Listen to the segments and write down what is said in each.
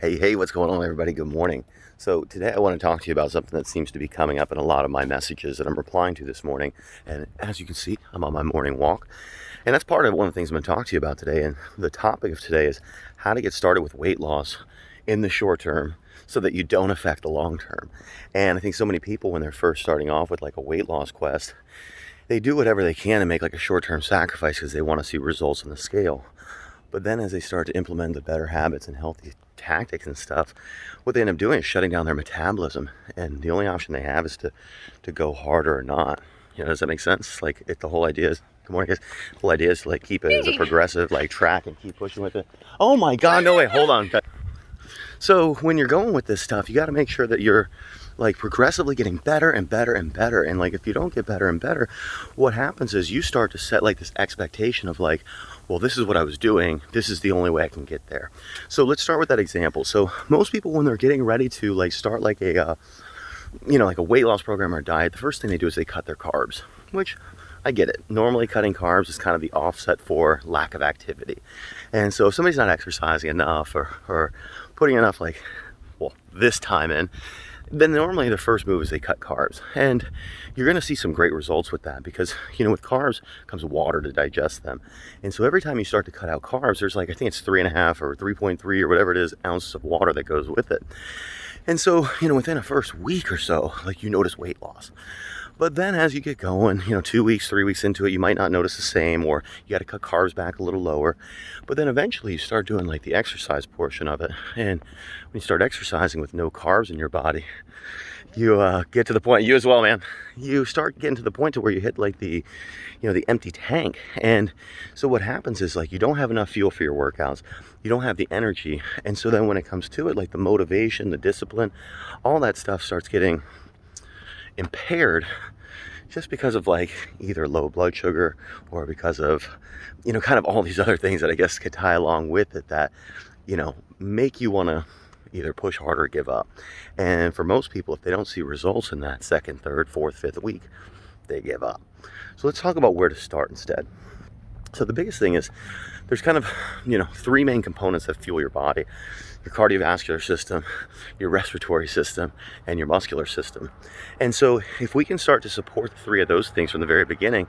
Hey, hey, what's going on, everybody? Good morning. So, today I want to talk to you about something that seems to be coming up in a lot of my messages that I'm replying to this morning. And as you can see, I'm on my morning walk. And that's part of one of the things I'm going to talk to you about today. And the topic of today is how to get started with weight loss in the short term so that you don't affect the long term. And I think so many people, when they're first starting off with like a weight loss quest, they do whatever they can to make like a short term sacrifice because they want to see results on the scale. But then as they start to implement the better habits and healthy tactics and stuff, what they end up doing is shutting down their metabolism. And the only option they have is to, to go harder or not. You know, does that make sense? Like it, the whole idea is, good morning guys. The whole idea is to like keep it as a progressive like track and keep pushing with it. Oh my God, no way, hold on. So when you're going with this stuff, you got to make sure that you're like progressively getting better and better and better. And like if you don't get better and better, what happens is you start to set like this expectation of like, well, this is what I was doing. This is the only way I can get there. So let's start with that example. So most people, when they're getting ready to like start like a, uh, you know, like a weight loss program or diet, the first thing they do is they cut their carbs, which I get it. Normally, cutting carbs is kind of the offset for lack of activity. And so, if somebody's not exercising enough or, or putting enough, like, well, this time in, then normally the first move is they cut carbs. And you're going to see some great results with that because, you know, with carbs comes water to digest them. And so every time you start to cut out carbs, there's like, I think it's three and a half or 3.3 or whatever it is ounces of water that goes with it. And so, you know, within a first week or so, like you notice weight loss. But then as you get going, you know, two weeks, three weeks into it, you might not notice the same, or you got to cut carbs back a little lower. But then eventually you start doing like the exercise portion of it. And when you start exercising with no carbs in your body, you uh, get to the point, you as well, man, you start getting to the point to where you hit like the, you know, the empty tank. And so what happens is like you don't have enough fuel for your workouts. You don't have the energy. And so then when it comes to it, like the motivation, the discipline, all that stuff starts getting impaired just because of like either low blood sugar or because of you know kind of all these other things that I guess could tie along with it that you know make you want to either push harder or give up. And for most people if they don't see results in that second, third, fourth, fifth week, they give up. So let's talk about where to start instead. So the biggest thing is there's kind of, you know, three main components that fuel your body. Your cardiovascular system, your respiratory system, and your muscular system. And so if we can start to support the three of those things from the very beginning,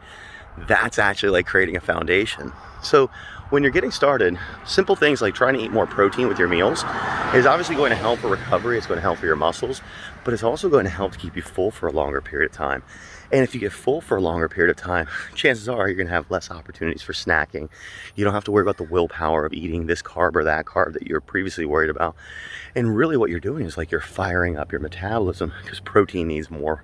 that's actually like creating a foundation. So when you're getting started, simple things like trying to eat more protein with your meals is obviously going to help for recovery, it's going to help for your muscles, but it's also going to help keep you full for a longer period of time. And if you get full for a longer period of time, chances are you're going to have less opportunities for snacking. You don't have to worry about the willpower of eating this carb or that carb that you were previously worried about. And really, what you're doing is like you're firing up your metabolism because protein needs more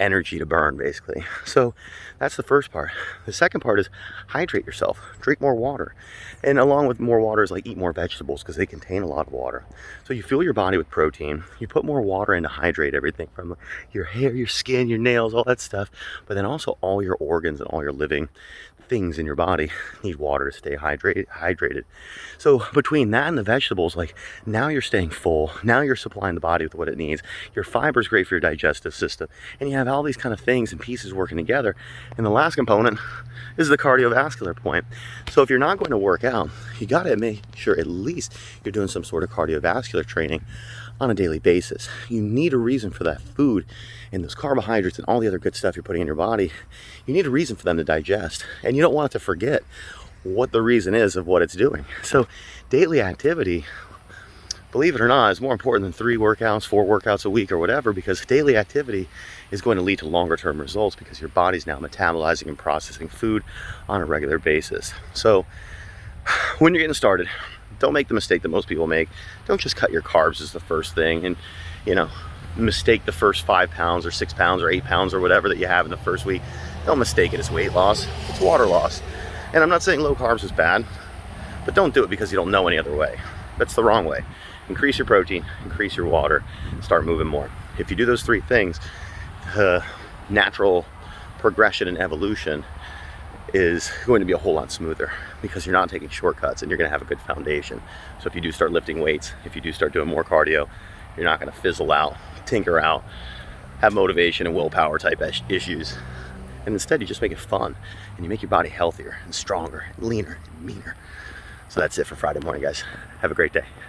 energy to burn basically. So that's the first part. The second part is hydrate yourself, drink more water. And along with more water is like eat more vegetables because they contain a lot of water. So you fuel your body with protein, you put more water in to hydrate everything from your hair, your skin, your nails, all that stuff, but then also all your organs and all your living things in your body. Need water to stay hydrated hydrated. So between that and the vegetables like now you're staying full. Now you're supplying the body with what it needs. Your fiber is great for your digestive system. And you have all these kind of things and pieces working together. And the last component is the cardiovascular point. So if you're not going to work out you got to make sure at least you're doing some sort of cardiovascular training on a daily basis. You need a reason for that food and those carbohydrates and all the other good stuff you're putting in your body. You need a reason for them to digest. And you don't want it to forget what the reason is of what it's doing. So, daily activity, believe it or not, is more important than three workouts, four workouts a week, or whatever, because daily activity is going to lead to longer term results because your body's now metabolizing and processing food on a regular basis. So, when you're getting started, don't make the mistake that most people make. Don't just cut your carbs as the first thing and, you know, mistake the first five pounds or six pounds or eight pounds or whatever that you have in the first week. Don't mistake it as weight loss. It's water loss. And I'm not saying low carbs is bad, but don't do it because you don't know any other way. That's the wrong way. Increase your protein, increase your water, start moving more. If you do those three things, the natural progression and evolution is going to be a whole lot smoother because you're not taking shortcuts and you're going to have a good foundation. So if you do start lifting weights, if you do start doing more cardio, you're not going to fizzle out, tinker out, have motivation and willpower type issues. And instead, you just make it fun and you make your body healthier and stronger and leaner and meaner. So that's it for Friday morning, guys. Have a great day.